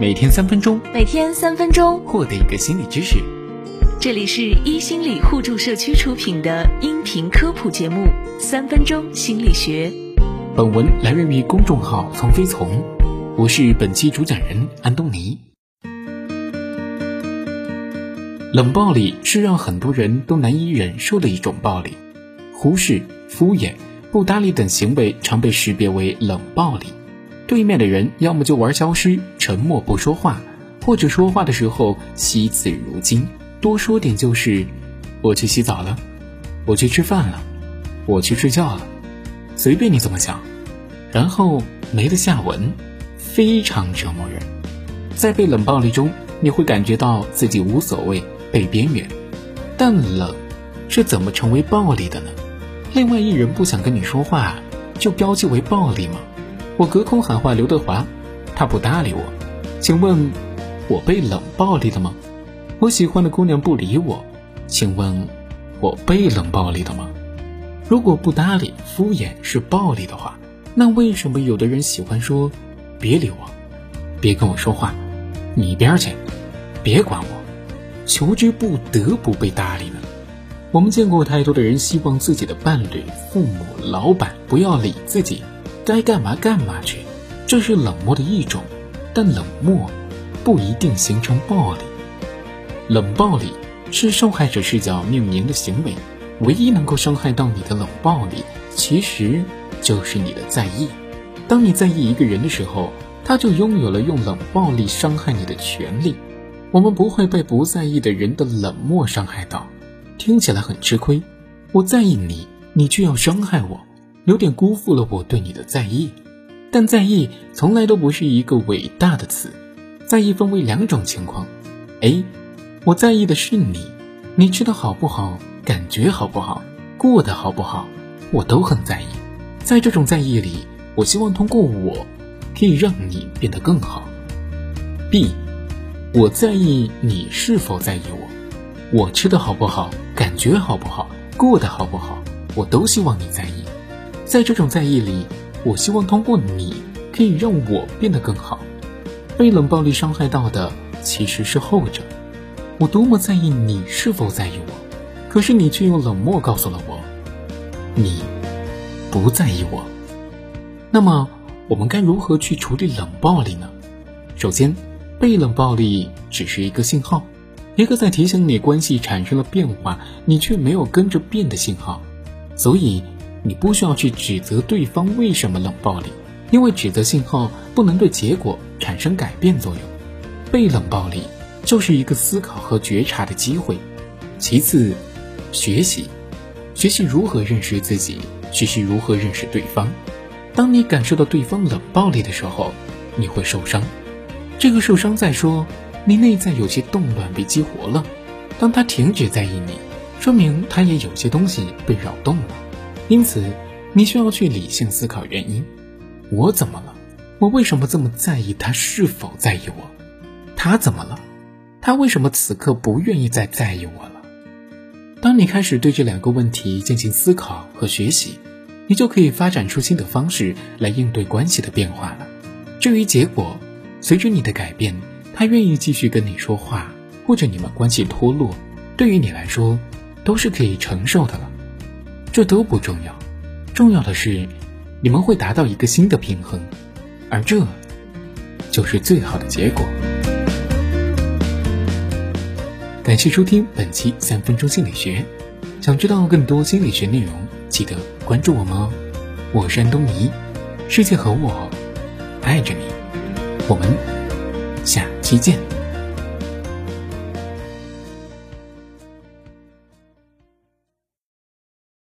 每天三分钟，每天三分钟，获得一个心理知识。这里是一心理互助社区出品的音频科普节目《三分钟心理学》。本文来源于公众号“从飞从”，我是本期主讲人安东尼。冷暴力是让很多人都难以忍受的一种暴力，忽视、敷衍、不搭理等行为常被识别为冷暴力。对面的人要么就玩消失，沉默不说话，或者说话的时候惜字如金，多说点就是“我去洗澡了，我去吃饭了，我去睡觉了”，随便你怎么想，然后没了下文，非常折磨人。在被冷暴力中，你会感觉到自己无所谓，被边缘。但冷是怎么成为暴力的呢？另外一人不想跟你说话，就标记为暴力吗？我隔空喊话刘德华，他不搭理我。请问，我被冷暴力了吗？我喜欢的姑娘不理我，请问，我被冷暴力了吗？如果不搭理、敷衍是暴力的话，那为什么有的人喜欢说“别理我，别跟我说话，你一边去，别管我”，求之不得不被搭理呢？我们见过太多的人希望自己的伴侣、父母、老板不要理自己。该干嘛干嘛去，这是冷漠的一种，但冷漠不一定形成暴力。冷暴力是受害者视角命名的行为，唯一能够伤害到你的冷暴力，其实就是你的在意。当你在意一个人的时候，他就拥有了用冷暴力伤害你的权利。我们不会被不在意的人的冷漠伤害到，听起来很吃亏。我在意你，你却要伤害我。有点辜负了我对你的在意，但在意从来都不是一个伟大的词。在意分为两种情况：A，我在意的是你，你吃的好不好，感觉好不好，过得好不好，我都很在意。在这种在意里，我希望通过我，可以让你变得更好。B，我在意你是否在意我，我吃的好不好，感觉好不好，过得好不好，我都希望你在意。在这种在意里，我希望通过你，可以让我变得更好。被冷暴力伤害到的其实是后者。我多么在意你是否在意我，可是你却用冷漠告诉了我，你不在意我。那么，我们该如何去处理冷暴力呢？首先，被冷暴力只是一个信号，一个在提醒你关系产生了变化，你却没有跟着变的信号。所以。你不需要去指责对方为什么冷暴力，因为指责信号不能对结果产生改变作用。被冷暴力就是一个思考和觉察的机会。其次，学习，学习如何认识自己，学习如何认识对方。当你感受到对方冷暴力的时候，你会受伤。这个受伤在说你内在有些动乱被激活了。当他停止在意你，说明他也有些东西被扰动了。因此，你需要去理性思考原因。我怎么了？我为什么这么在意他是否在意我？他怎么了？他为什么此刻不愿意再在意我了？当你开始对这两个问题进行思考和学习，你就可以发展出新的方式来应对关系的变化了。至于结果，随着你的改变，他愿意继续跟你说话，或者你们关系脱落，对于你来说，都是可以承受的了。这都不重要，重要的是你们会达到一个新的平衡，而这就是最好的结果。感谢收听本期三分钟心理学，想知道更多心理学内容，记得关注我们哦。我是安东尼，世界和我爱着你，我们下期见。